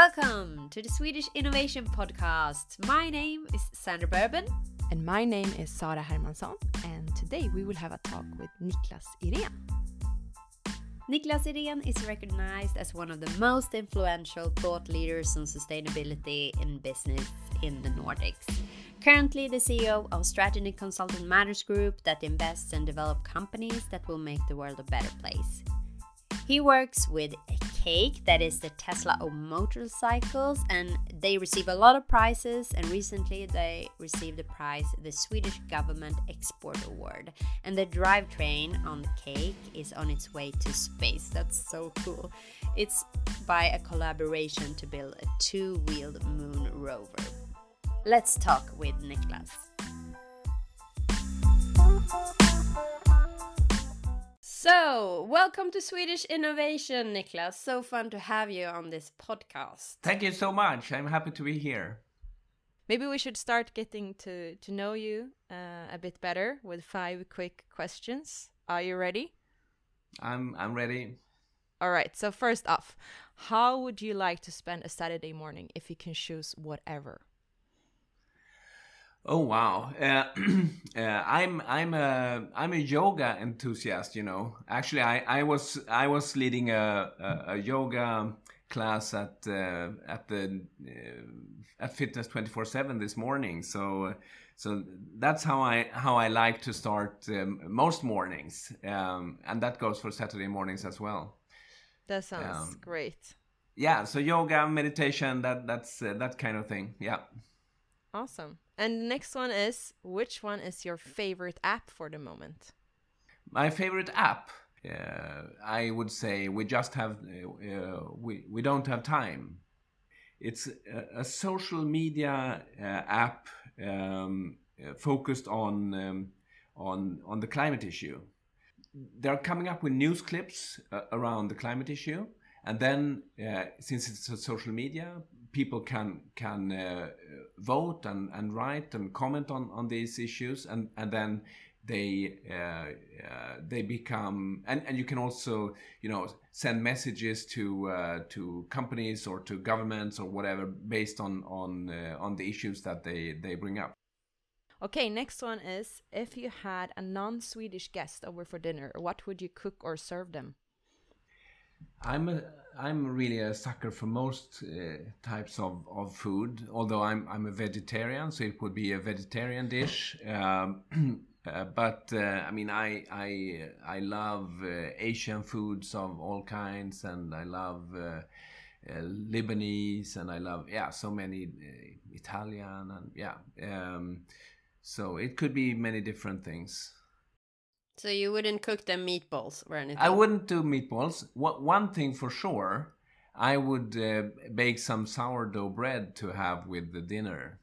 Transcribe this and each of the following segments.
Welcome to the Swedish Innovation Podcast. My name is Sandra Bourbon. And my name is Sara Hermansson, and today we will have a talk with Niclas Ihrén. Niclas Ihrén is recognized as one of the most influential thought leaders on sustainability in business in the Nordics. Currently, the CEO of Strategy Consulting Matters Group that invests and develop companies that will make the world a better place. He works with Cake, that is the Tesla of motorcycles, and they receive a lot of prizes. And recently, they received the prize, the Swedish Government Export Award. And the drivetrain on the Cake is on its way to space. That's so cool. It's by a collaboration to build a two wheeled moon rover. Let's talk with Niclas. So, welcome to Swedish Innovation, Niclas. So fun to have you on this podcast. Thank you so much. I'm happy to be here. Maybe we should start getting to, to know you uh, a bit better with five quick questions. Are you ready? I'm I'm ready. All right. So first off, how would you like to spend a Saturday morning if you can choose whatever? Oh wow! Uh, uh, I'm I'm a I'm a yoga enthusiast. You know, actually, I, I was I was leading a, a, a yoga class at uh, at the uh, at Fitness twenty four seven this morning. So so that's how I how I like to start um, most mornings, um, and that goes for Saturday mornings as well. That sounds um, great. Yeah, so yoga, meditation, that that's uh, that kind of thing. Yeah. Awesome. And the next one is which one is your favorite app for the moment? My favorite app, uh, I would say we just have uh, uh, we we don't have time. It's a, a social media uh, app um, focused on um, on on the climate issue. They're coming up with news clips uh, around the climate issue, and then uh, since it's a social media, people can can uh, vote and, and write and comment on, on these issues and, and then they uh, uh, they become and, and you can also you know send messages to uh, to companies or to governments or whatever based on on uh, on the issues that they they bring up. Okay, next one is if you had a non-Swedish guest over for dinner, what would you cook or serve them? I'm a, I'm really a sucker for most uh, types of, of food. Although I'm I'm a vegetarian, so it would be a vegetarian dish. Um, uh, but uh, I mean, I I I love uh, Asian foods of all kinds, and I love uh, uh, Lebanese, and I love yeah so many Italian, and yeah. Um, so it could be many different things. So you wouldn't cook them meatballs or anything? I wouldn't do meatballs. One thing for sure, I would uh, bake some sourdough bread to have with the dinner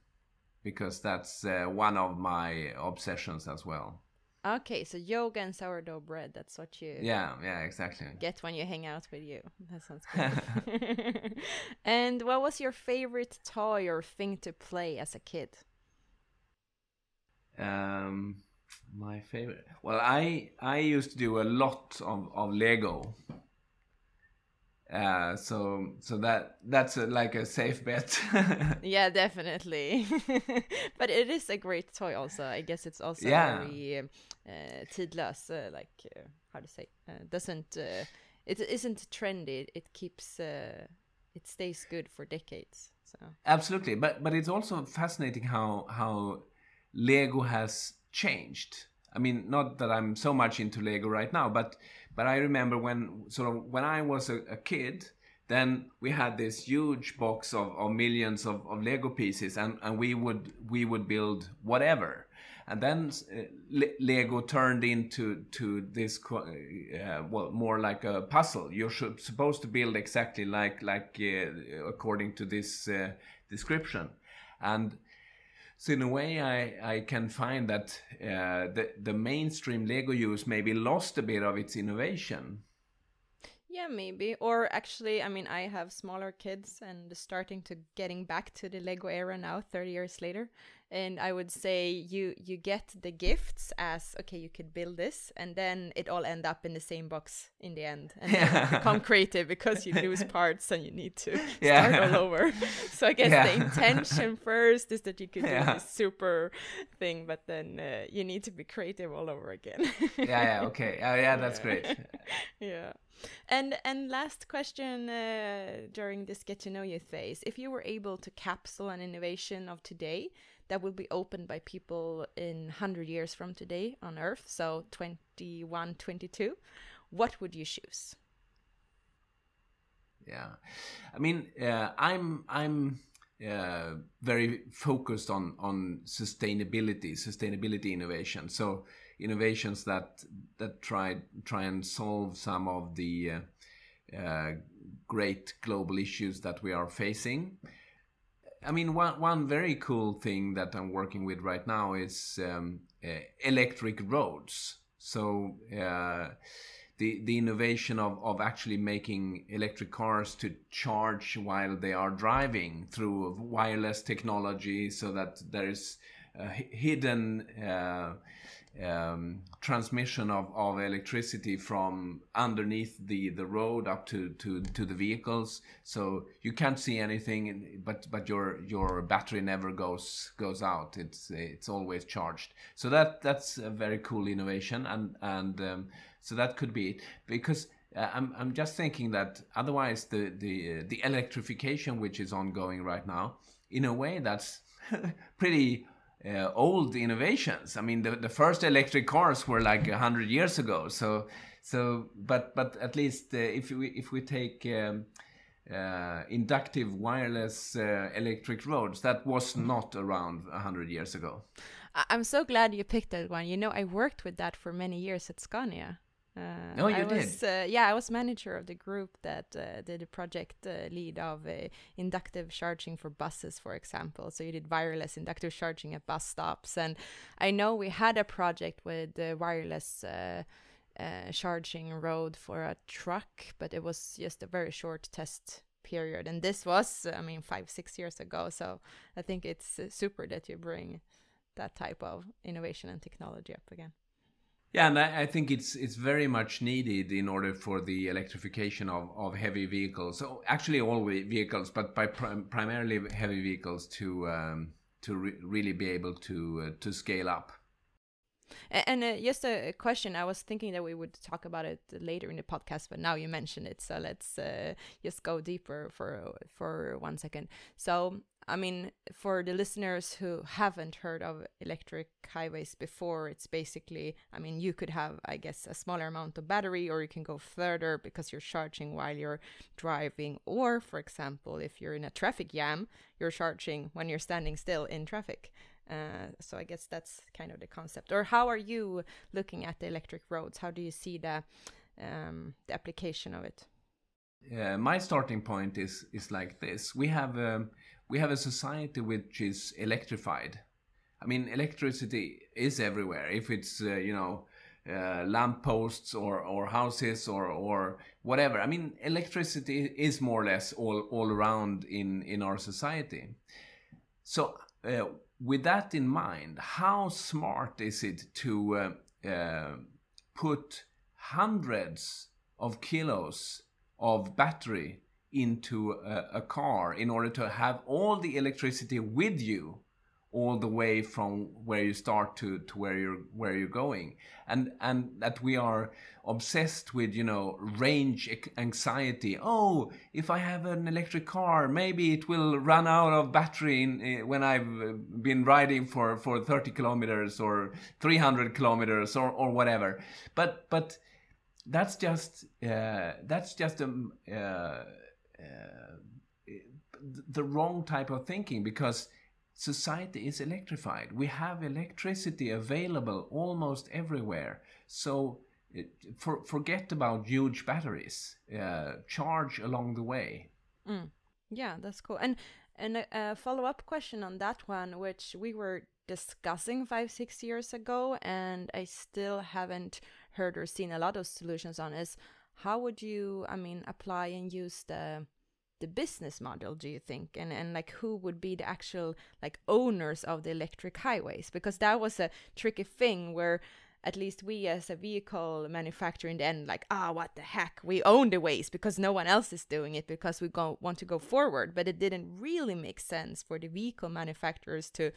because that's uh, one of my obsessions as well. Okay, so yoga and sourdough bread, that's what you Yeah, yeah, exactly. Get when you hang out with you. That sounds good. and what was your favorite toy or thing to play as a kid? Um my favorite. Well, I I used to do a lot of, of Lego. Uh, so so that that's a, like a safe bet. yeah, definitely. but it is a great toy. Also, I guess it's also yeah. very uh, tidlös. Uh, like uh, how to say? Uh, doesn't uh, it isn't trendy. It keeps uh, it stays good for decades. So absolutely, but but it's also fascinating how how Lego has changed. I mean, not that I'm so much into Lego right now, but but I remember when sort of when I was a, a kid, then we had this huge box of, of millions of, of Lego pieces, and, and we would we would build whatever. And then uh, Le- Lego turned into to this uh, well more like a puzzle. You're supposed to build exactly like like uh, according to this description, and so in a way, I, I can find that uh, the the mainstream Lego use maybe lost a bit of its innovation. Yeah, maybe. Or actually, I mean, I have smaller kids and starting to getting back to the Lego era now, 30 years later. And I would say you you get the gifts as okay, you could build this, and then it all end up in the same box in the end, and yeah. become creative because you lose parts and you need to yeah. start all over. so I guess yeah. the intention first is that you could do this super thing, but then uh, you need to be creative all over again. yeah, yeah, okay, uh, yeah, that's great. yeah. And and last question uh, during this get to know you phase, if you were able to capsule an innovation of today that will be opened by people in 100 years from today on Earth, so 21, 22, what would you choose? Yeah, I mean, uh, I'm I'm uh, very focused on on sustainability, sustainability innovation. So innovations that that try try and solve some of the uh, uh, great global issues that we are facing. I mean, one one very cool thing that I'm working with right now is um, uh, electric roads. So uh, the the innovation of of actually making electric cars to charge while they are driving through wireless technology, so that there is hidden uh, um, transmission of, of electricity from underneath the, the road up to, to, to the vehicles. So you can't see anything, but but your your battery never goes goes out. It's it's always charged. So that that's a very cool innovation, and and um, so that could be it. Because uh, I'm I'm just thinking that otherwise the the the electrification which is ongoing right now, in a way that's pretty uh, old innovations. I mean, the, the first electric cars were like hundred years ago. So, so, but but at least uh, if we if we take um, uh, inductive wireless uh, electric roads, that was not around hundred years ago. I'm so glad you picked that one. You know, I worked with that for many years at Scania. Uh, oh, you I did? Was, uh, yeah, I was manager of the group that uh, did a project uh, lead of uh, inductive charging for buses, for example. So you did wireless inductive charging at bus stops, and I know we had a project with wireless. charging road for a truck, but it was just a very short test period. And this was, I mean, five, six years ago. So I think it's super that you bring that type of innovation and technology up again. Yeah, and I, think it's it's very much needed in order for the electrification of, of heavy vehicles. So actually, all vehicles, but by prim primarily heavy vehicles to um, to re really be able to uh, to scale up. And, uh, just a question, I was thinking that we would talk about it later in the podcast, but now you mentioned it, so let's uh, just go deeper for for one second. So I mean, for the listeners who haven't heard of electric highways before, it's basically, I mean, you could have, I guess, a smaller amount of battery, or you can go further because you're charging while you're driving. Or, for example, if you're in a traffic jam, you're charging when you're standing still in traffic. Uh, so I guess that's kind of the concept. Or how are you looking at the electric roads? How do you see the um, the application of it? My starting point is is like this. We have um, we have a society which is electrified. I mean, electricity is everywhere. If it's uh, you know uh, lampposts or or houses or or whatever. I mean, electricity is more or less all all around in in our society. So. Uh, with that in mind, how smart is it to uh, uh, put hundreds of kilos of battery into a, a, car in order to have all the electricity with you all the way from where you start to, to where you're where you're going. And and that we are obsessed with you know range anxiety. Oh if i have an electric car maybe it will run out of battery in, uh, when i've uh, been riding for for 30 kilometers or 300 kilometers or or whatever. But but that's just uh, that's just a uh, uh, the wrong type of thinking because society is electrified. We have electricity available almost everywhere. So it, for, forget about huge batteries. Uh, charge along the way. Mm. Yeah, that's cool. And and a, a follow up question on that one, which we were discussing five six years ago, and I still haven't heard or seen a lot of solutions on, is how would you, I mean, apply and use the the business model do you think? And and like who would be the actual like owners of the electric highways? Because that was a tricky thing where at least we as a vehicle manufacturer in the end like ah oh, what the heck? We own the ways because no one else is doing it because we go, want to go forward. But it didn't really make sense for the vehicle manufacturers to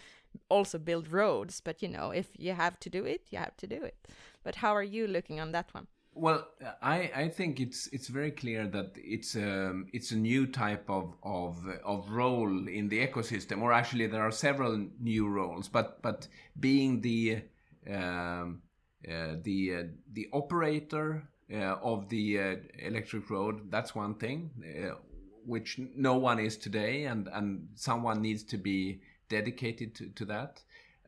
also build roads. But you know if you have to do it you have to do it. But how are you looking on that one well, I, I think it's it's very clear that it's a um, it's a new type of, of of role in the ecosystem, or actually there are several new roles. But but being the um, uh, the uh, the operator uh, of the uh, electric road, that's one thing, uh, which no one is today, and and someone needs to be dedicated to, to that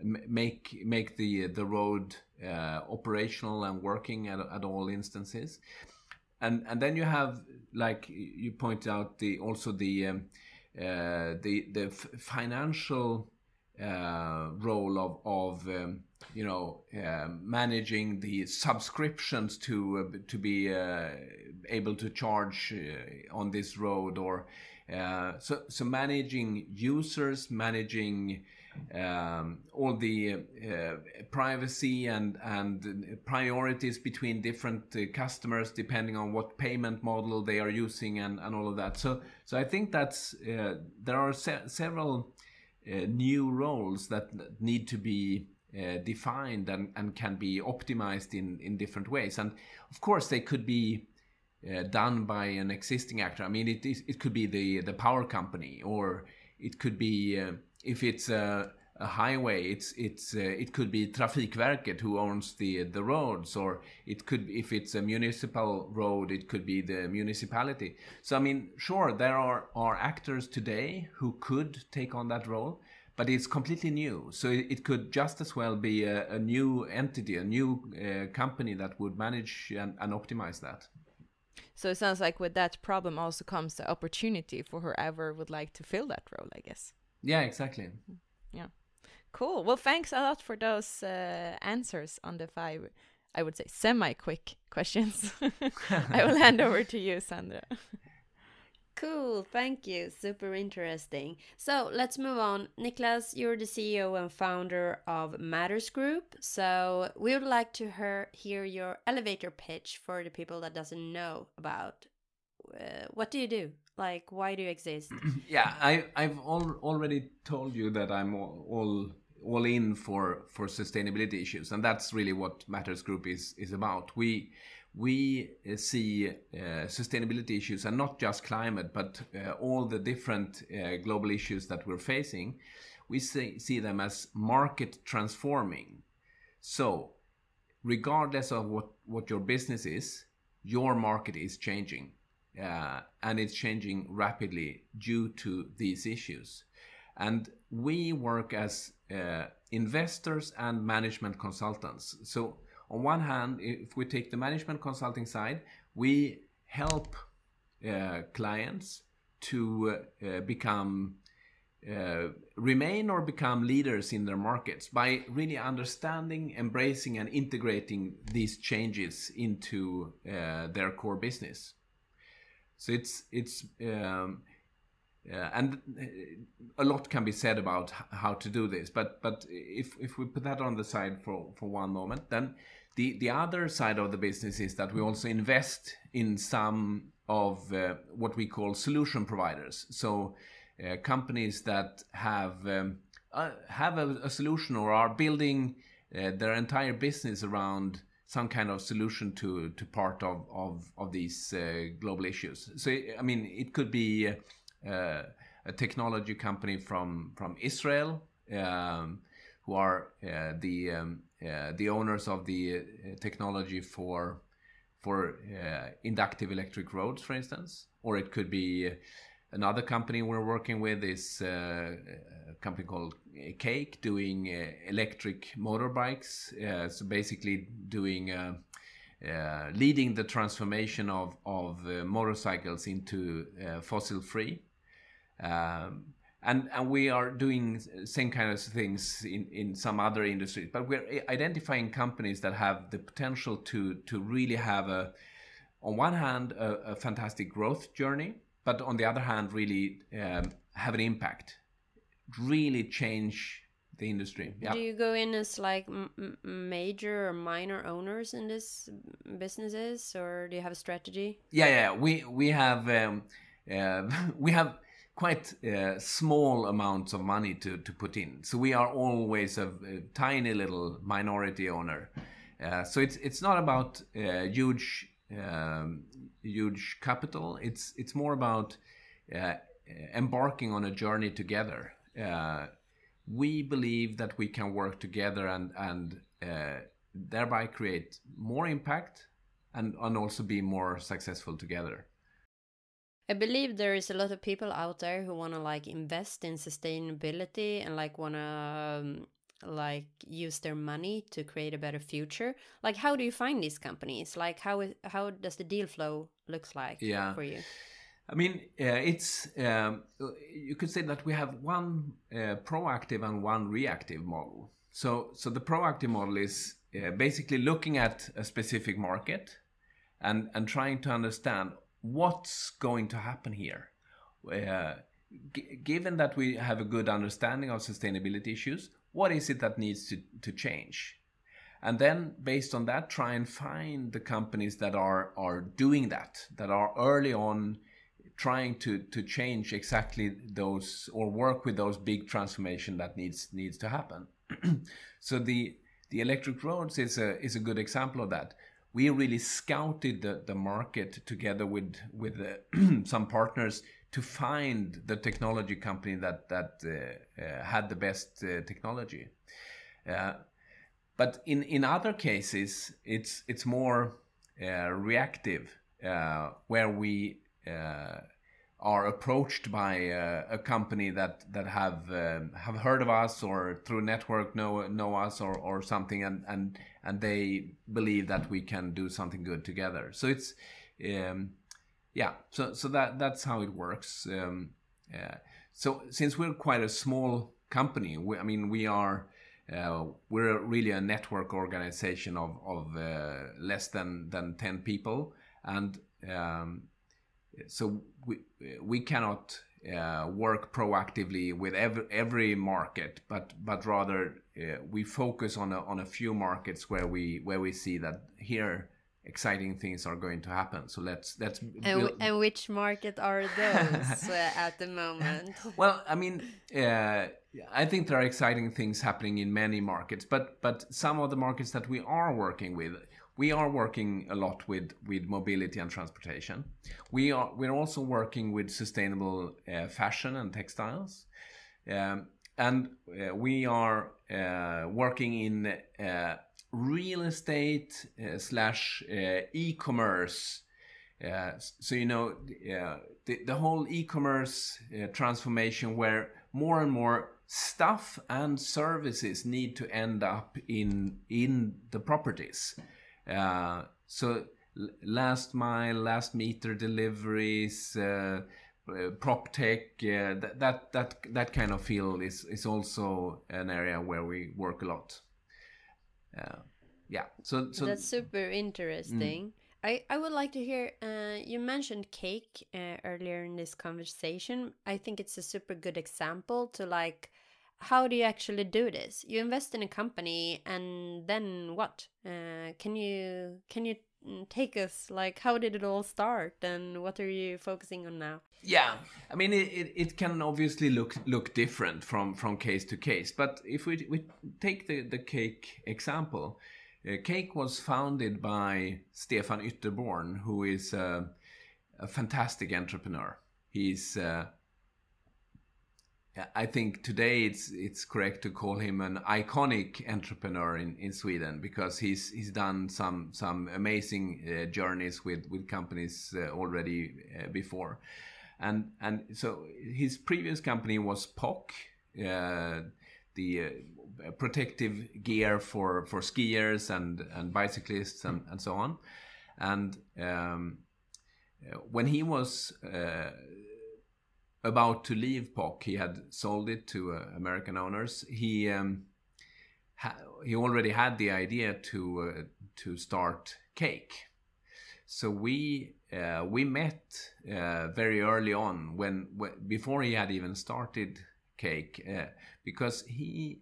make make the the road uh, operational and working at, at all instances. And and then you have like you point out the also the um, uh, the the financial uh, role of of um, you know uh, managing the subscriptions to uh, to be uh, able to charge on this road or so so managing users managing um, all the uh, privacy and and priorities between different uh, customers depending on what payment model they are using and, and all of that. So so I think that's uh, there are se- several uh, new roles that need to be uh, defined and, and can be optimized in, in different ways. And of course, they could be uh, done by an existing actor. I mean, it, it could be the, the power company, or it could be if it's a, a highway, it's it's uh, it could be Trafikverket who owns the the roads, or it could if it's a municipal road, it could be the municipality. So I mean, sure, there are are actors today who could take on that role, but it's completely new. So it, it could just as well be a, a new entity, a new uh, company that would manage and, and optimize that. So it sounds like with that problem also comes the opportunity for whoever would like to fill that role, I guess. Yeah, exactly. Yeah. Cool. Well, thanks a lot for those uh, answers on the five, I would say, semi quick questions. I will hand over to you, Sandra. Cool, thank you. Super interesting. So let's move on. Niclas, you're the CEO and founder of Matters Group. So we would like to hear, hear your elevator pitch for the people that doesn't know about uh, what do you do? Like, why do you exist? yeah, I, I've al- already told you that I'm all, all all in for for sustainability issues, and that's really what Matters Group is is about. We we uh, see uh, sustainability issues, and not just climate, but uh, all the different uh, global issues that we're facing. We see, see them as market transforming. So, regardless of what what your business is, your market is changing uh, and it's changing rapidly due to these issues. And we work as uh, investors and management consultants. So, on one hand, if we take the management consulting side, we help uh, clients to uh, become uh, remain or become leaders in their markets by really understanding, embracing, and integrating these changes into uh, their core business. So it's it's um, uh, and a lot can be said about how to do this. But but if if we put that on the side for for one moment, then the the other side of the business is that we also invest in some of uh, what we call solution providers. So uh, companies that have um, uh, have a, a, solution or are building uh, their entire business around some kind of solution to to part of of, of these uh, global issues. So I mean, it could be uh, a technology company from from Israel um, who are uh, the um, uh, the owners of the uh, technology for for uh, inductive electric roads, for instance, or it could be another company we're working with is a company called Cake doing uh, electric motorbikes. Uh, so basically doing uh, uh, leading the transformation of of uh, motorcycles into uh, fossil free. Um, and and we are doing same kind of things in, in some other industries, but we're identifying companies that have the potential to to really have a on one hand a, a fantastic growth journey but on the other hand, really um, have an impact, really change the industry. Yeah. Do you go in as like major or minor owners in this businesses, or do you have a strategy? Yeah, yeah, we we have um, uh, we have quite uh, small amounts of money to to put in, so we are always a, a tiny little minority owner. Uh, so it's it's not about uh, huge um, huge capital. It's it's more about uh, embarking on a journey together. Uh, we believe that we can work together and and uh, thereby create more impact and and also be more successful together. I believe there is a lot of people out there who want to like invest in sustainability and like want to um, like use their money to create a better future like how do you find these companies like how how does the deal flow looks like yeah. for you I mean, uh, it's um, you could say that we have one uh, proactive and one reactive model. So, so the proactive model is uh, basically looking at a specific market and and trying to understand what's going to happen here. Uh, given that we have a good understanding of sustainability issues, what is it that needs to, to change? And then based on that, try and find the companies that are, are doing that, that are early on trying to, to change exactly those or work with those big transformation that needs needs to happen. so the the electric roads is a is a good example of that. We really scouted the, the market together with with uh, some partners to find the technology company that that uh, uh, had the best uh, technology. but in in other cases, it's it's more reactive, where we are approached by uh, a company that that have uh, have heard of us or through network know know us or, or something and and and they believe that we can do something good together so it's um, yeah so so that that's how it works um, yeah. so since we're quite a small company we, i mean we are uh, we're really a network organization of, of uh, less than, than 10 people and um, so we, we cannot uh, work proactively with every, every market but but rather uh, we focus on a, on a few markets where we where we see that here exciting things are going to happen. So let's let's. And, and which market are those uh, at the moment? Well, I mean, uh, I think there are exciting things happening in many markets, but but some of the markets that we are working with. We are working a lot with, with mobility and transportation. We are we're also working with sustainable uh, fashion and textiles, um, and uh, we are uh, working in uh, real estate uh, slash uh, e-commerce. Uh, so you know the, the whole e-commerce transformation where more and more stuff and services need to end up in in the properties. so last mile, last meter deliveries, uh, prop tech, uh, that, that that that kind of field is is also an area where we work a lot. Uh, yeah, so so that's super interesting. Mm. I, I would like to hear uh, you mentioned cake uh, earlier in this conversation. I think it's a super good example to like how do you actually do this? You invest in a company and then what? Uh, can you can you take us? Like how did it all start and what are you focusing on now? Yeah i mean it, it, it, can obviously look look different from from case to case but if we, we take the the cake example uh, cake was founded by stefan ytterborn who is uh, a fantastic entrepreneur. He's uh, I think today it's it's correct to call him an iconic entrepreneur in, in Sweden because he's he's done some some amazing uh, journeys with with companies uh, already uh, before, and and so his previous company was POC, uh, the uh, protective gear for for skiers and and bicyclists and and so on, and um, when he was uh, about to leave POC, he had sold it to uh, American owners. He um, ha- he already had the idea to uh, to start Cake. so we uh, we met uh, very early on when, when, before he had even started Cake uh, because he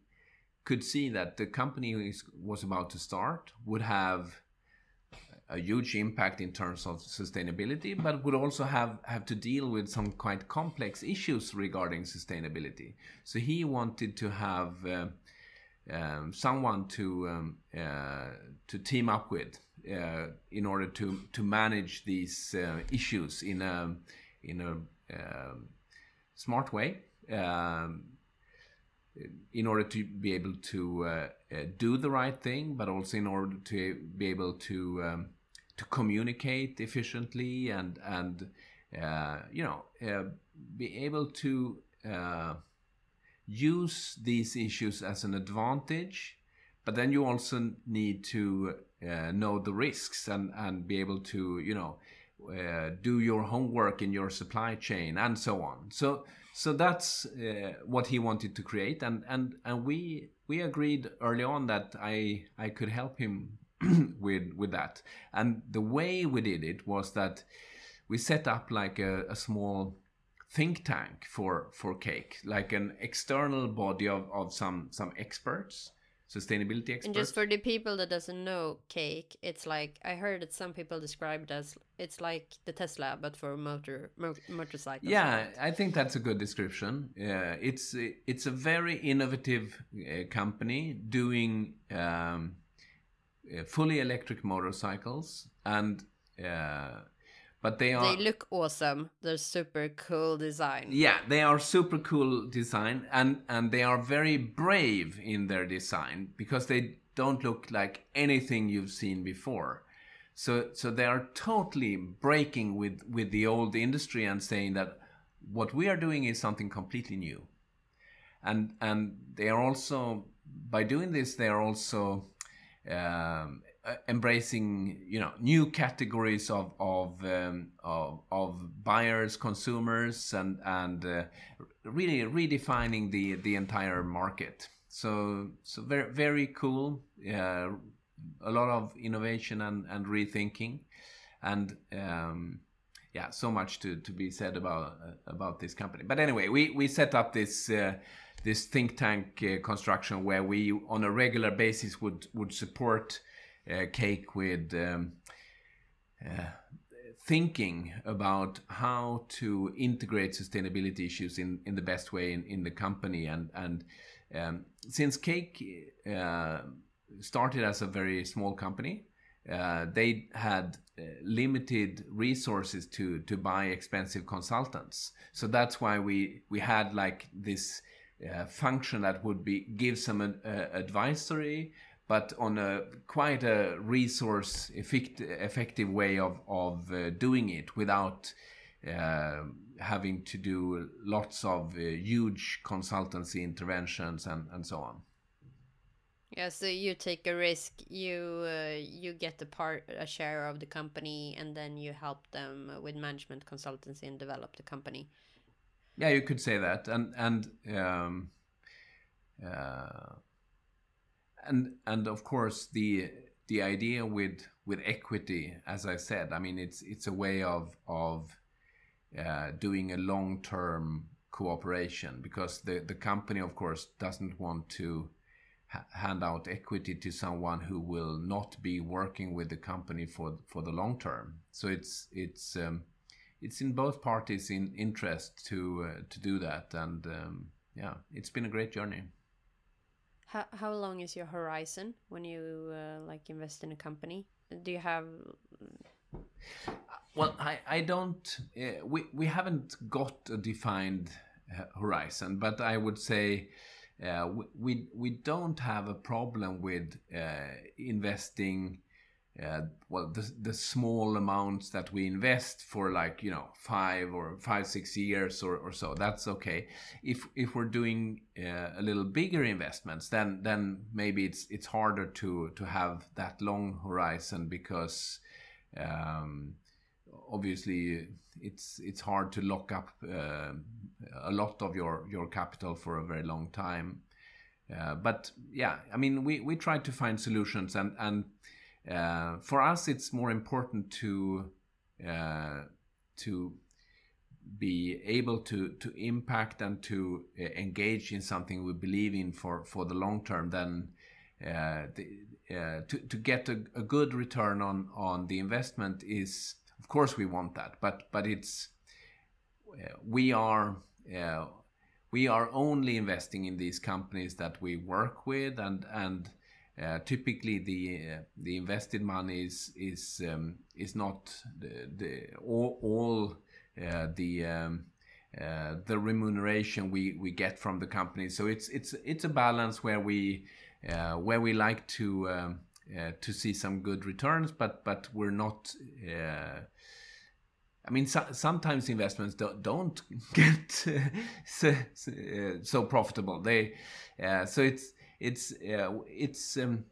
could see that the company was about to start would have a huge impact in terms of sustainability, but would also have, have to deal with some quite complex issues regarding sustainability. So he wanted to have uh, um, someone to um, uh, to team up with uh, in order to to manage these uh, issues in a in a um, smart way. Um, in order to be able to uh, uh, do the right thing, but also in order to be able to um, to communicate efficiently and and uh, you know uh, be able to uh, use these issues as an advantage but then you also need to uh, know the risks and and be able to you know uh, do your homework in your supply chain and so on. So so that's uh, what he wanted to create. And and and we we agreed early on that i i could help him with with that. And the way we did it was that we set up like a, a small think tank for for cake, like an external body of, of some some experts sustainability experts. And just for the people that doesn't know cake, it's like I heard that some people describe it as it's like the Tesla but for motor mo motorcycles. Yeah, I think that's a good description. Yeah, it's it's a very innovative uh, company doing um, fully electric motorcycles and uh, but they are they look awesome. They're super cool design. Yeah they are super cool design and and they are very brave in their design because they don't look like anything you've seen before. So so they are totally breaking with with the old industry and saying that what we are doing is something completely new. And and they are also by doing this they are also um, uh, embracing you know new categories of of um, of, of, buyers consumers and and uh, really redefining the the entire market. So so very very cool. Uh, a lot of innovation and and rethinking. And um, yeah so much to to be said about uh, about this company. But anyway we we set up this uh, this think tank uh, construction where we on a regular basis would would support uh, cake with um, uh, thinking about how to integrate sustainability issues in, in the best way in, in the company. And and um, since cake uh, started as a very small company uh, they had uh, limited resources to to buy expensive consultants. So that's why we we had like this uh, function that would be give some uh, advisory but on a quite a resource effect, effective way of, of uh, doing it without uh, having to do lots of uh, huge consultancy interventions and, and so on. Yeah, so you take a risk, you uh, you get a part a share of the company, and then you help them with management consultancy and develop the company. Yeah, you could say that, and and um, uh, and and of course the the idea with with equity, as I said, I mean it's it's a way of of uh, doing a long term cooperation because the the company, of course, doesn't want to ha- hand out equity to someone who will not be working with the company for for the long term. So it's it's um, it's in both parties' in interest to uh, to do that, and um, yeah, it's been a great journey. How how long is your horizon when you uh, like invest in a company? Do you have? Well, I I don't. Uh, we we haven't got a defined uh, horizon, but I would say. Uh, we we don't have a problem with uh, investing uh, well the, the small amounts that we invest for like you know five or five six years or, or so that's okay. If if we're doing uh, a little bigger investments then then maybe it's it's harder to to have that long horizon because um, obviously it's it's hard to lock up uh, a lot of your your capital for a very long time. Uh, but yeah i mean we we try to find solutions and and uh, for us, it's more important to uh, to be able to to impact and to uh, engage in something we believe in for for the long term than uh, the, uh, to to get a, a, good return on on the investment is of course we want that but but it's we are we are only investing in these companies that we work with and and typically the uh, the invested money is is um, is not the, the all, all uh, the um, uh, the remuneration we, we get from the company. So it's it's it's a balance where we uh, where we like to um, uh, to see some good returns, but but we're not. I mean, so, sometimes investments don't, don't get so, so, profitable. They so it's it's it's um,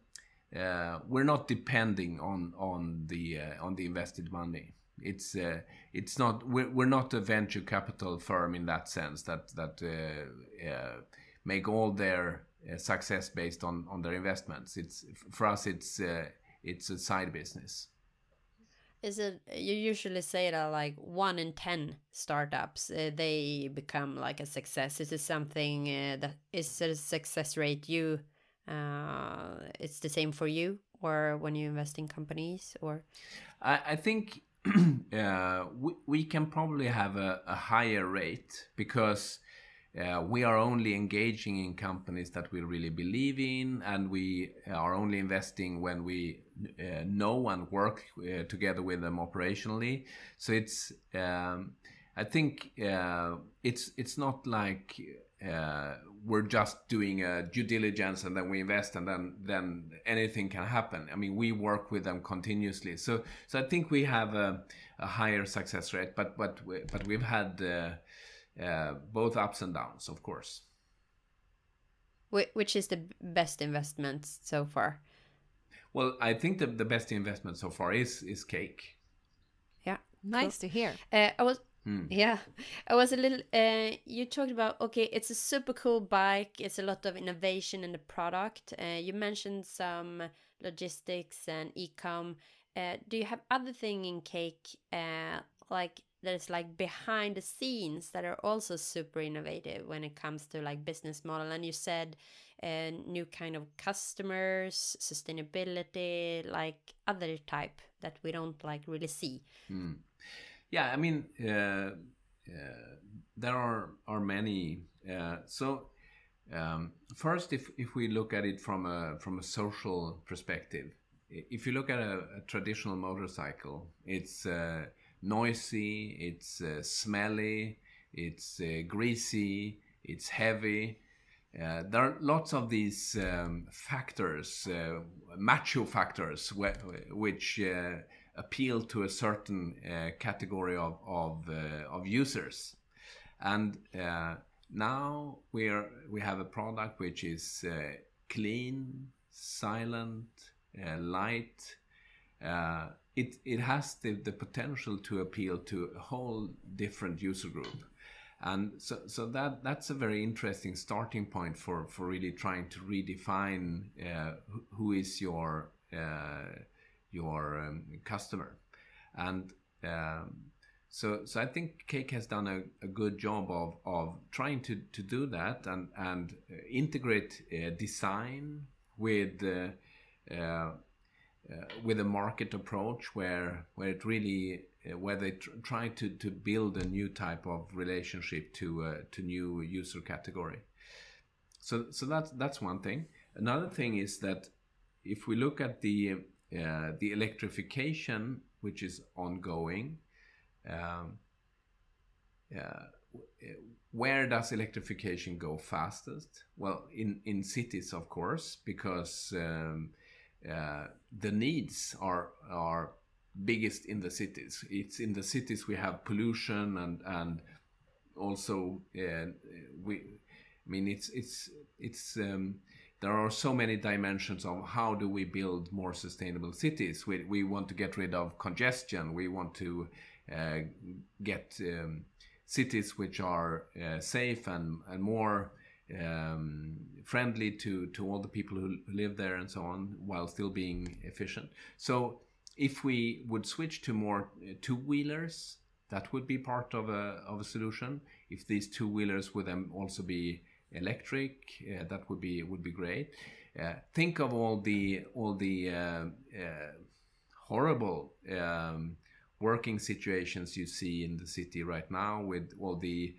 we're not depending on on the on the invested money. It's uh, it's not we're, we're not a venture capital firm in that sense that that uh, uh, make all their uh, success based on on their investments. It's for us it's uh, it's a side business is it you usually say that like one in 10 startups uh, they become like a success. Is it something that is a success rate you uh, it's the same for you or when you invest in companies or? I, I think uh, we, we can probably have a, a higher rate because uh, we are only engaging in companies that we really believe in, and we are only investing when we uh, know and work uh, together with them operationally. So it's, um, I think, uh, it's it's not like uh, we're just doing a due diligence and then we invest and then then anything can happen. I mean, we work with them continuously. So so I think we have a, a higher success rate, but but but we've had uh, both ups and downs, of course. Which is the best investment so far? Well, I think the the best investment so far is is cake. Yeah, nice cool. to hear. Uh, I was Mm. Yeah, I was a little. Uh, you talked about okay, it's a super cool bike. It's a lot of innovation in the product. Uh, you mentioned some logistics and ecom. Uh, do you have other thing in cake uh, like that is like behind the scenes that are also super innovative when it comes to like business model? And you said uh, new kind of customers, sustainability, like other type that we don't like really see. Mm. Yeah, I mean, uh, uh, there are are many. Uh, so um, first, if if we look at it from a from a social perspective, if you look at a, a traditional motorcycle, it's uh, noisy, it's uh, smelly, it's uh, greasy, it's heavy. Uh, there are lots of these um, factors, uh, macho factors, wh- which uh, appeal to a certain uh, category of of, of users, and now we are we have a product which is clean, silent, light. Uh, it it has the, the potential to appeal to a whole different user group and so so that that's a very interesting starting point for for really trying to redefine uh, who is your uh, your um, customer. And um, so, so I think Cake has done a, a, good job of, of trying to, to do that and, and uh, integrate uh, design with uh, uh, uh, with a market approach where where it really uh, where they tr- try to, to build a new type of relationship to to new user category. So so that's that's one thing. Another thing is that if we look at the uh, the electrification, which is ongoing. Um, uh, where does electrification go fastest? Well, in, in cities, of course, because um, uh, the needs are are biggest in the cities. It's in the cities we have pollution and and also uh, we. I mean, it's it's it's um, there are so many dimensions of how do we build more sustainable cities. We, we want to get rid of congestion. We want to uh, get um, cities which are uh, safe and, and more um, friendly to to all the people who live there and so on, while still being efficient. So if we would switch to more uh, two wheelers, that would be part of a of a solution. If these two wheelers would then also be electric, uh, that would be would be great. Uh, think of all the all the uh, uh horrible um, working situations you see in the city right now with all the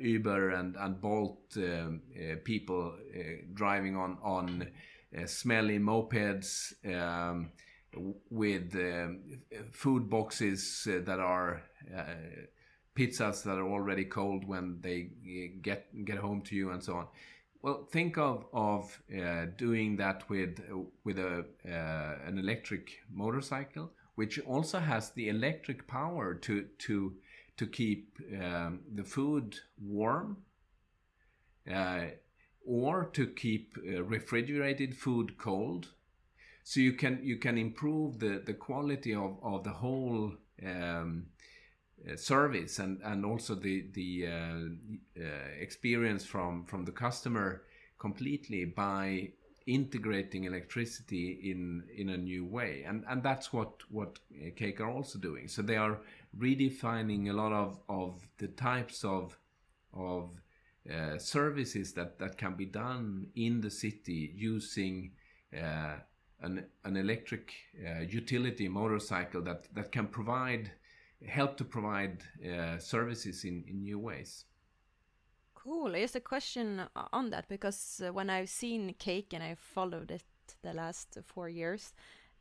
Uber and and Bolt um, people driving on on smelly mopeds. Um, with um, food boxes uh, that are uh, pizzas that are already cold when they get get home to you and so on. Well, think of of uh, doing that with with a uh, an electric motorcycle, which also has the electric power to to to keep um, the food warm, uh, or to keep uh, refrigerated food cold. So you can you can improve the the quality of of the whole um, uh, service and and also the the uh, uh, experience from from the customer completely by integrating electricity in in a new way. And and that's what what cake are also doing. So they are redefining a lot of of the types of of uh, services that that can be done in the city using uh, an, an electric uh, utility motorcycle that, that can provide help to provide uh, services in, in new ways. Cool. Just a question on that because uh, when I've seen Cake and I've followed it the last four years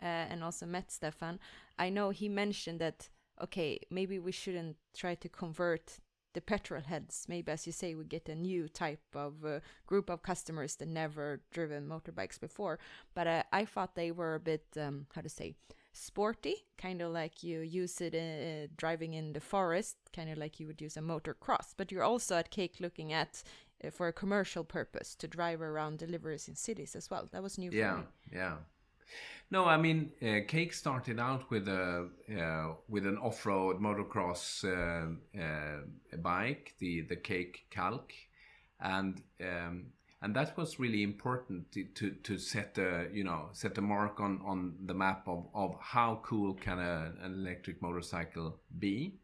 uh, and also met Stefan, I know he mentioned that okay, maybe we shouldn't try to convert the petrol heads. Maybe, as you say, we get a new type of uh, group of customers that never driven motorbikes before. But uh, I thought they were a bit, um, how to say, sporty, kind of like you use it uh, driving in the forest, kind of like you would use a motocross. But you're also at Cake looking at uh, for a commercial purpose to drive around deliveries in cities as well. That was new yeah, for me. Yeah, yeah, no, I mean, uh, Cake started out with a uh, with an off-road motocross uh, uh bike, the the Cake Kalk, and um, and that was really important to, to, to set a you know set a mark on on the map of of how cool can a, an electric motorcycle be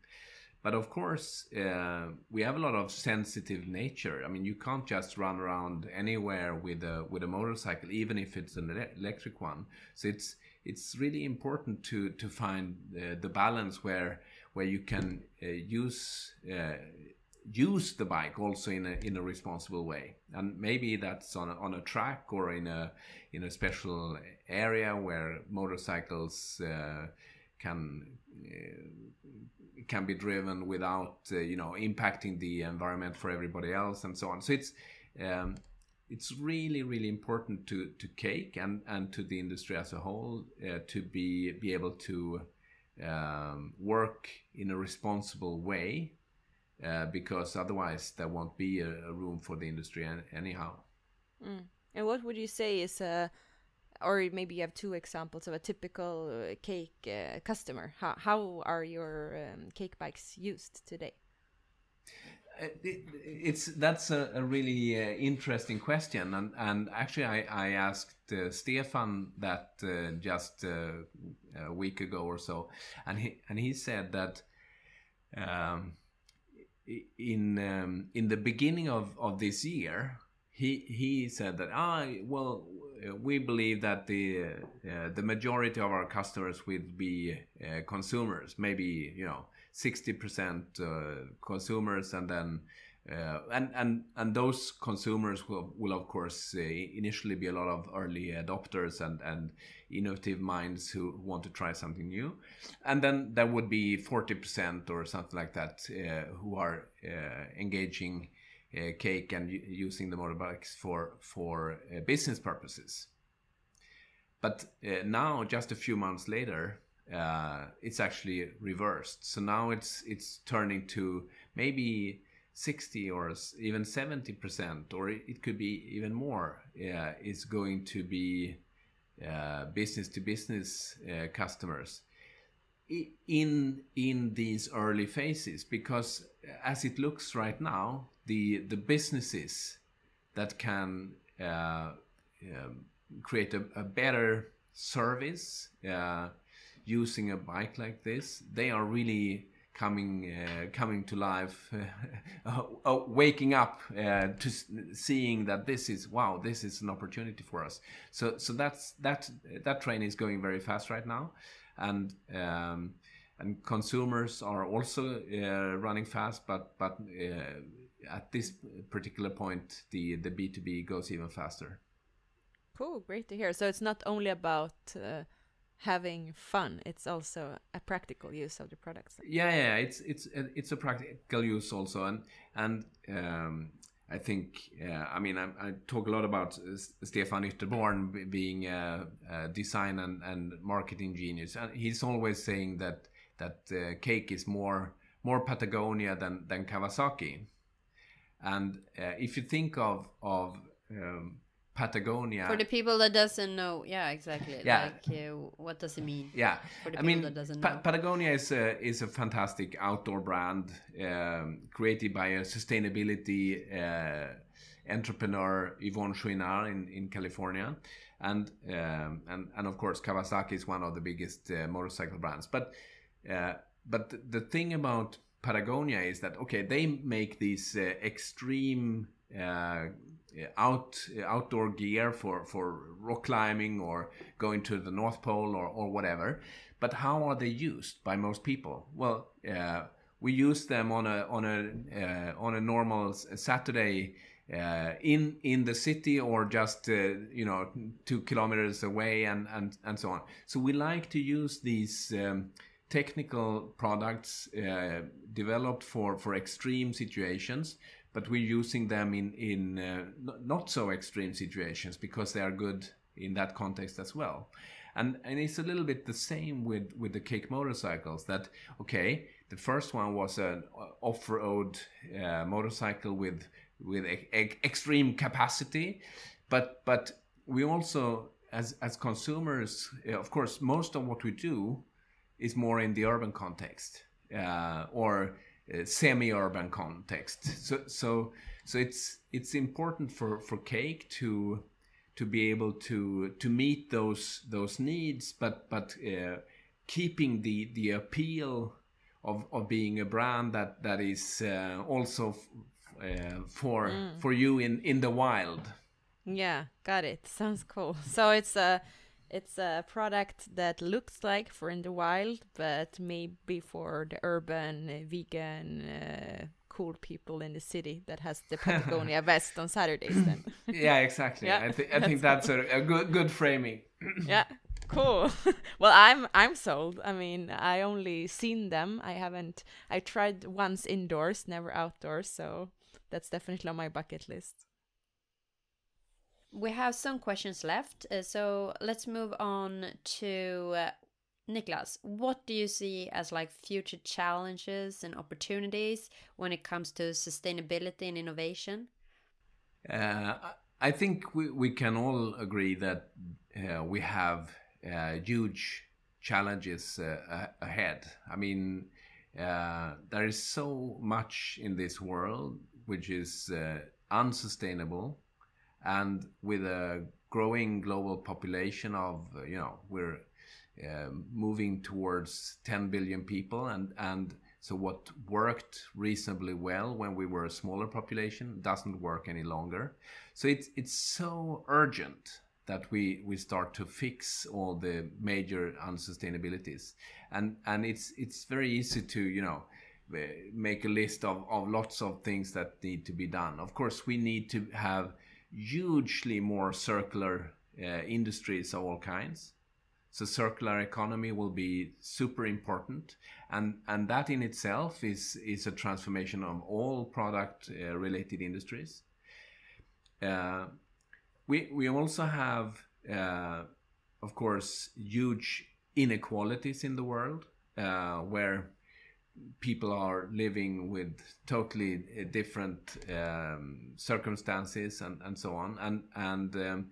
but of course, uh, we have a lot of sensitive nature. I mean, you can't just run around anywhere with a with a motorcycle, even if it's an electric one. So it's it's really important to to find uh, the balance where where you can uh, use uh, use the bike also in a in a responsible way and maybe that's on a, on a track or in a in a special area where motorcycles uh, can can be driven without uh, you know impacting the environment for everybody else and so on. So it's um, it's really really important to to cake and and to the industry as a whole uh, to be be able to um, work in a responsible way uh, because otherwise there won't be a, a room for the industry anyhow. Mm. And what would you say is a or maybe you have two examples of a typical uh, cake uh, customer. How, how are your um, cake bikes used today? Uh, it, it's that's a, a really uh, interesting question, and and actually I I asked uh, Stefan that uh, just a week ago or so, and he and he said that um, in um, in the beginning of of this year he he said that ah well we believe that the uh, the majority of our customers will be uh, consumers, maybe you know 60% uh, consumers, and then uh, and and and those consumers will will of course uh, initially be a lot of early adopters and and innovative minds who want to try something new, and then there would be 40% or something like that uh, who are engaging cake and using the motorbikes for for uh, business purposes. But uh, now, just a few months later, uh, it's actually reversed. So now it's it's turning to maybe 60 or even 70 percent, or it could be even more. Uh, is going to be business to business customers in in these early phases because as it looks right now the the businesses that can uh, um, create a, a, better service uh, using a bike like this, they are really coming uh, coming to life, uh, uh, waking up uh, to seeing that this is wow, this is an opportunity for us. So so that's that that train is going very fast right now, and. Um, and consumers are also uh, running fast, but but uh, at this particular point, the the B two B goes even faster. Cool, great to hear. So it's not only about having fun it's also a practical use of the products yeah yeah it's it's it's a practical use also and and um, I think, uh, I mean, I, I, talk a lot about Stefan Ytterborn being a, a, design and, and marketing genius, and he's always saying that that uh, cake is more more Patagonia than than Kawasaki. And uh, if you think of of um, Patagonia. For the people that doesn't know, yeah, exactly. Yeah. Like, uh, what does it mean? Yeah. For the I mean, that doesn't pa- know. Patagonia is a, is a fantastic outdoor brand um, created by a sustainability uh, entrepreneur, Yvon Chouinard in, in California. And, um, and, and of course, Kawasaki is one of the biggest uh, motorcycle brands. But, uh, but the thing about Patagonia is that, okay, they make these uh, extreme uh, out outdoor gear for for rock climbing or going to the North Pole or or whatever. But how are they used by most people? Well, uh, we use them on a on a uh, on a normal Saturday. Uh, in in the city or just uh, you know two kilometers away and, and and so on so we like to use these um, technical products uh, developed for for extreme situations but we're using them in in uh, not so extreme situations because they are good in that context as well. And and it's a little bit the same with with the cake motorcycles that okay the first one was an off-road uh, motorcycle with with e e extreme capacity but but we also as as consumers uh, of course most of what we do is more in the urban context uh, or uh, semi-urban context. So so so it's it's important for for cake to to be able to to meet those those needs, but but uh, keeping the the appeal of of being a brand that that is uh, also uh, for mm. for you in in the wild. Yeah, got it. Sounds cool. So it's a it's a product that looks like for in the wild, but maybe for the urban, uh, vegan, uh, cool people in the city that has the Patagonia vest on Saturdays. Then. yeah, exactly. yeah, I, th- I think that's a, a good good framing. yeah, cool. well, I'm I'm sold. I mean, I only seen them. I haven't. I tried once indoors, never outdoors. So that's definitely on my bucket list we have some questions left, uh, so let's move on to uh, Niclas. What do you see as like future challenges and opportunities when it comes to sustainability and innovation? Uh, I think we, we can all agree that uh, we have uh, huge challenges uh, ahead. I mean, there is so much in this world which is unsustainable and with a growing global population of you know we're uh, moving towards 10 billion people. And and so what worked reasonably well when we were a smaller population doesn't work any longer. So it's it's so urgent that we we start to fix all the major unsustainabilities. And and it's it's very easy to you know make a list of, of lots of things that need to be done. Of course we need to have hugely more circular uh, industries of all kinds. So circular economy will be super important, and and that in itself is is a transformation of all product uh, related industries. Uh, we we also have, uh, of course, huge inequalities in the world uh, where people are living with totally uh, different um, circumstances and, and so on and and um,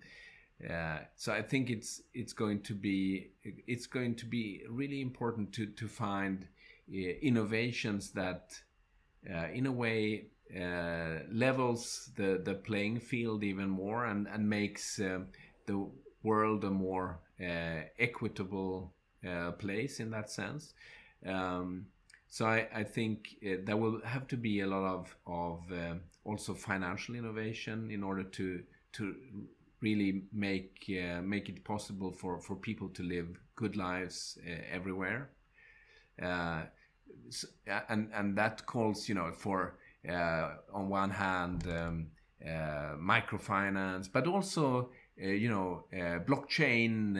uh, so I think it's it's going to be it's going to be really important to to find uh, innovations that uh, in a way uh, levels the, the playing field even more and, and makes uh, the world a more uh, equitable place in that sense. Um, so I, I think uh, there will have to be a lot of, of uh, also financial innovation in order to to really make make it possible for, for people to live good lives everywhere. So, and and that calls you know for uh, on one hand um, uh, microfinance, but also uh, you know blockchain,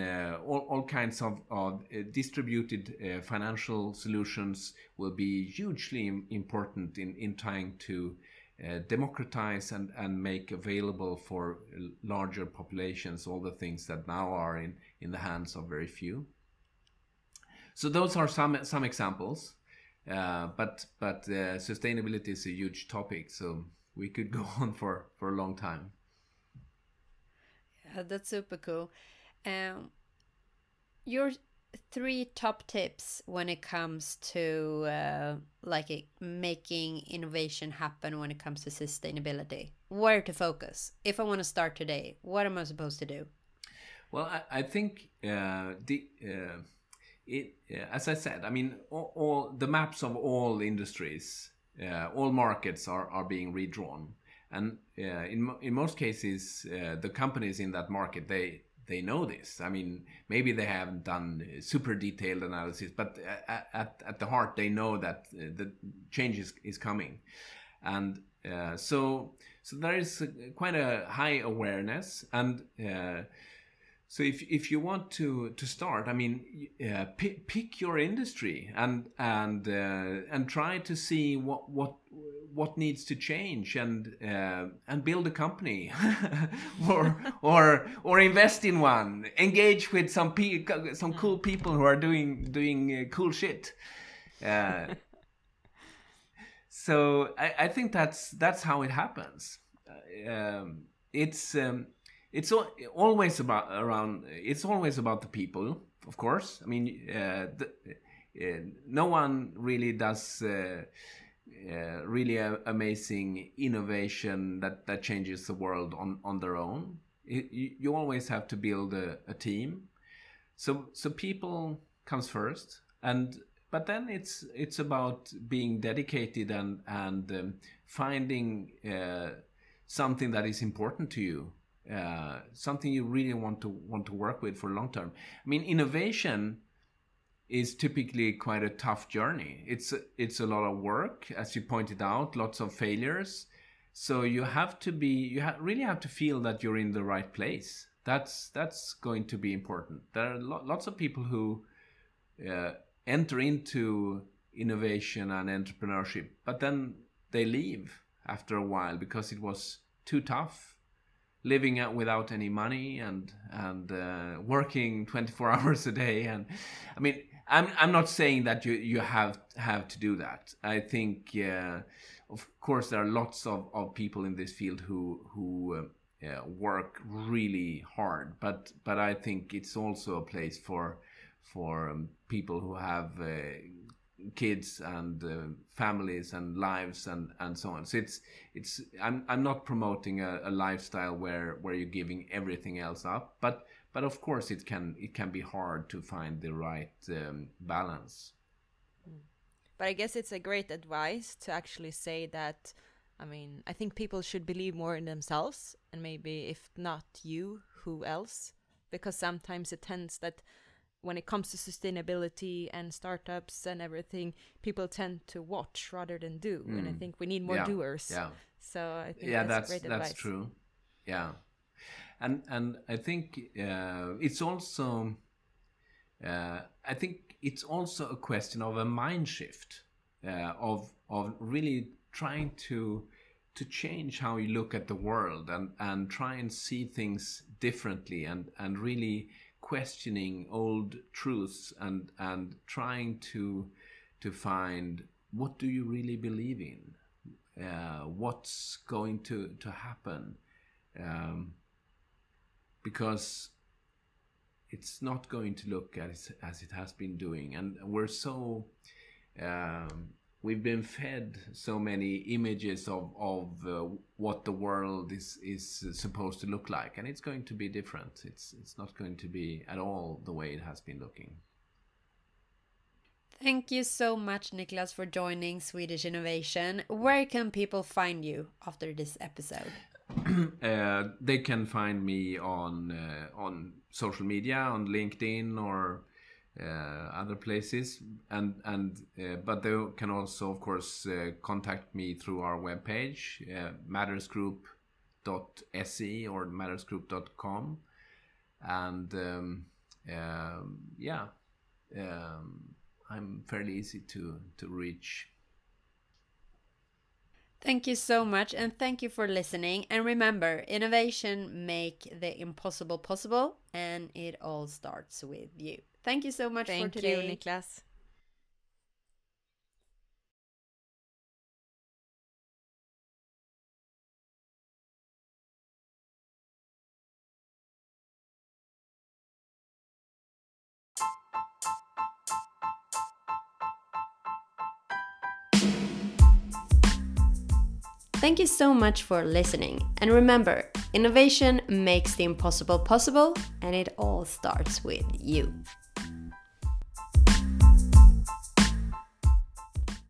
all, all kinds of, of distributed financial solutions will be hugely important in, in trying to uh, democratize and, and make available for larger populations all the things that now are in, in the hands of very few. So those are some some examples. Uh, but but uh, sustainability is a huge topic, so we could go on for for a long time. That's super cool. Um, your three top tips when it comes to uh, like it, making innovation happen when it comes to sustainability. Where to focus? If I want to start today, what am I supposed to do? Well, I, I think uh, the uh, it, as I said, I mean, all, all the maps of all industries, uh, all markets are, are being redrawn, and uh, in in most cases, uh, the companies in that market they they know this. I mean, maybe they haven't done super detailed analysis, but at, at, at the heart, they know that uh, the change is, is coming, and uh, so so there is quite a high awareness and uh, so if, if you want to, to start, I mean, uh, pick, pick your industry and and uh, and try to see what what what needs to change and uh, and build a company or or or invest in one. Engage with some pe- some cool people who are doing doing uh, cool shit. Uh, so I, I think that's that's how it happens. Uh, um, it's um, it's always about around it's always about the people of course i mean uh, the, uh, no one really does uh, really amazing innovation that that changes the world on on their own you, you, always have to build a, a, team so so people comes first and but then it's it's about being dedicated and and um, finding uh, something that is important to you uh, something you really want to want to work with for long term. I mean, innovation is typically quite a tough journey. It's it's a lot of work, as you pointed out, lots of failures. So you have to be you ha- really have to feel that you're in the right place. That's that's going to be important. There are lo- lots of people who uh, enter into innovation and entrepreneurship, but then they leave after a while because it was too tough living out without any money and and uh, working 24 hours a day and i mean i'm i'm not saying that you you have have to do that. I think uh, of course there are lots of, of people in this field who who uh, uh work really hard but but i think it's also a place for for um, people who have uh, kids and uh, families and lives and and so on. So it's it's i'm i'm not promoting a, a, lifestyle where where you're giving everything else up but but of course it can it can be hard to find the right um, balance but i guess it's a great advice to actually say that i mean i think people should believe more in themselves and maybe if not you who else because sometimes it tends that when it comes to sustainability and startups and everything, people tend to watch rather than do. Mm. And I hmm. think we need more yeah. doers. Yeah. So I think yeah, that's that's, that's true. Yeah, and and I think uh, it's also uh, I think it's also a question of a mind shift uh, of of really trying to to change how you look at the world and and try and see things differently and and really questioning old truths and and trying to to find what do you really believe in? Uh, what's going to to happen? Um, because it's not going to look as as it has been doing and we're so um, we've been fed so many images of of uh, what the world is is supposed to look like, and it's going to be different. It's it's not going to be at all the way it has been looking. Thank you so much, Niclas, for joining Swedish Innovation. Where can people find you after this episode? Uh, they can find me on uh, on social media, on LinkedIn or uh, other places, and and but they can also, of course, contact me through our webpage, mattersgroup.se or mattersgroup.com, and um, yeah, um, I'm fairly easy to to reach. Thank you so much and thank you for listening and remember innovation make the impossible possible and it all starts with you. Thank you so much thank for today. Thank you Niclas. Thank you so much for listening. And remember, innovation makes the impossible possible, and it all starts with you.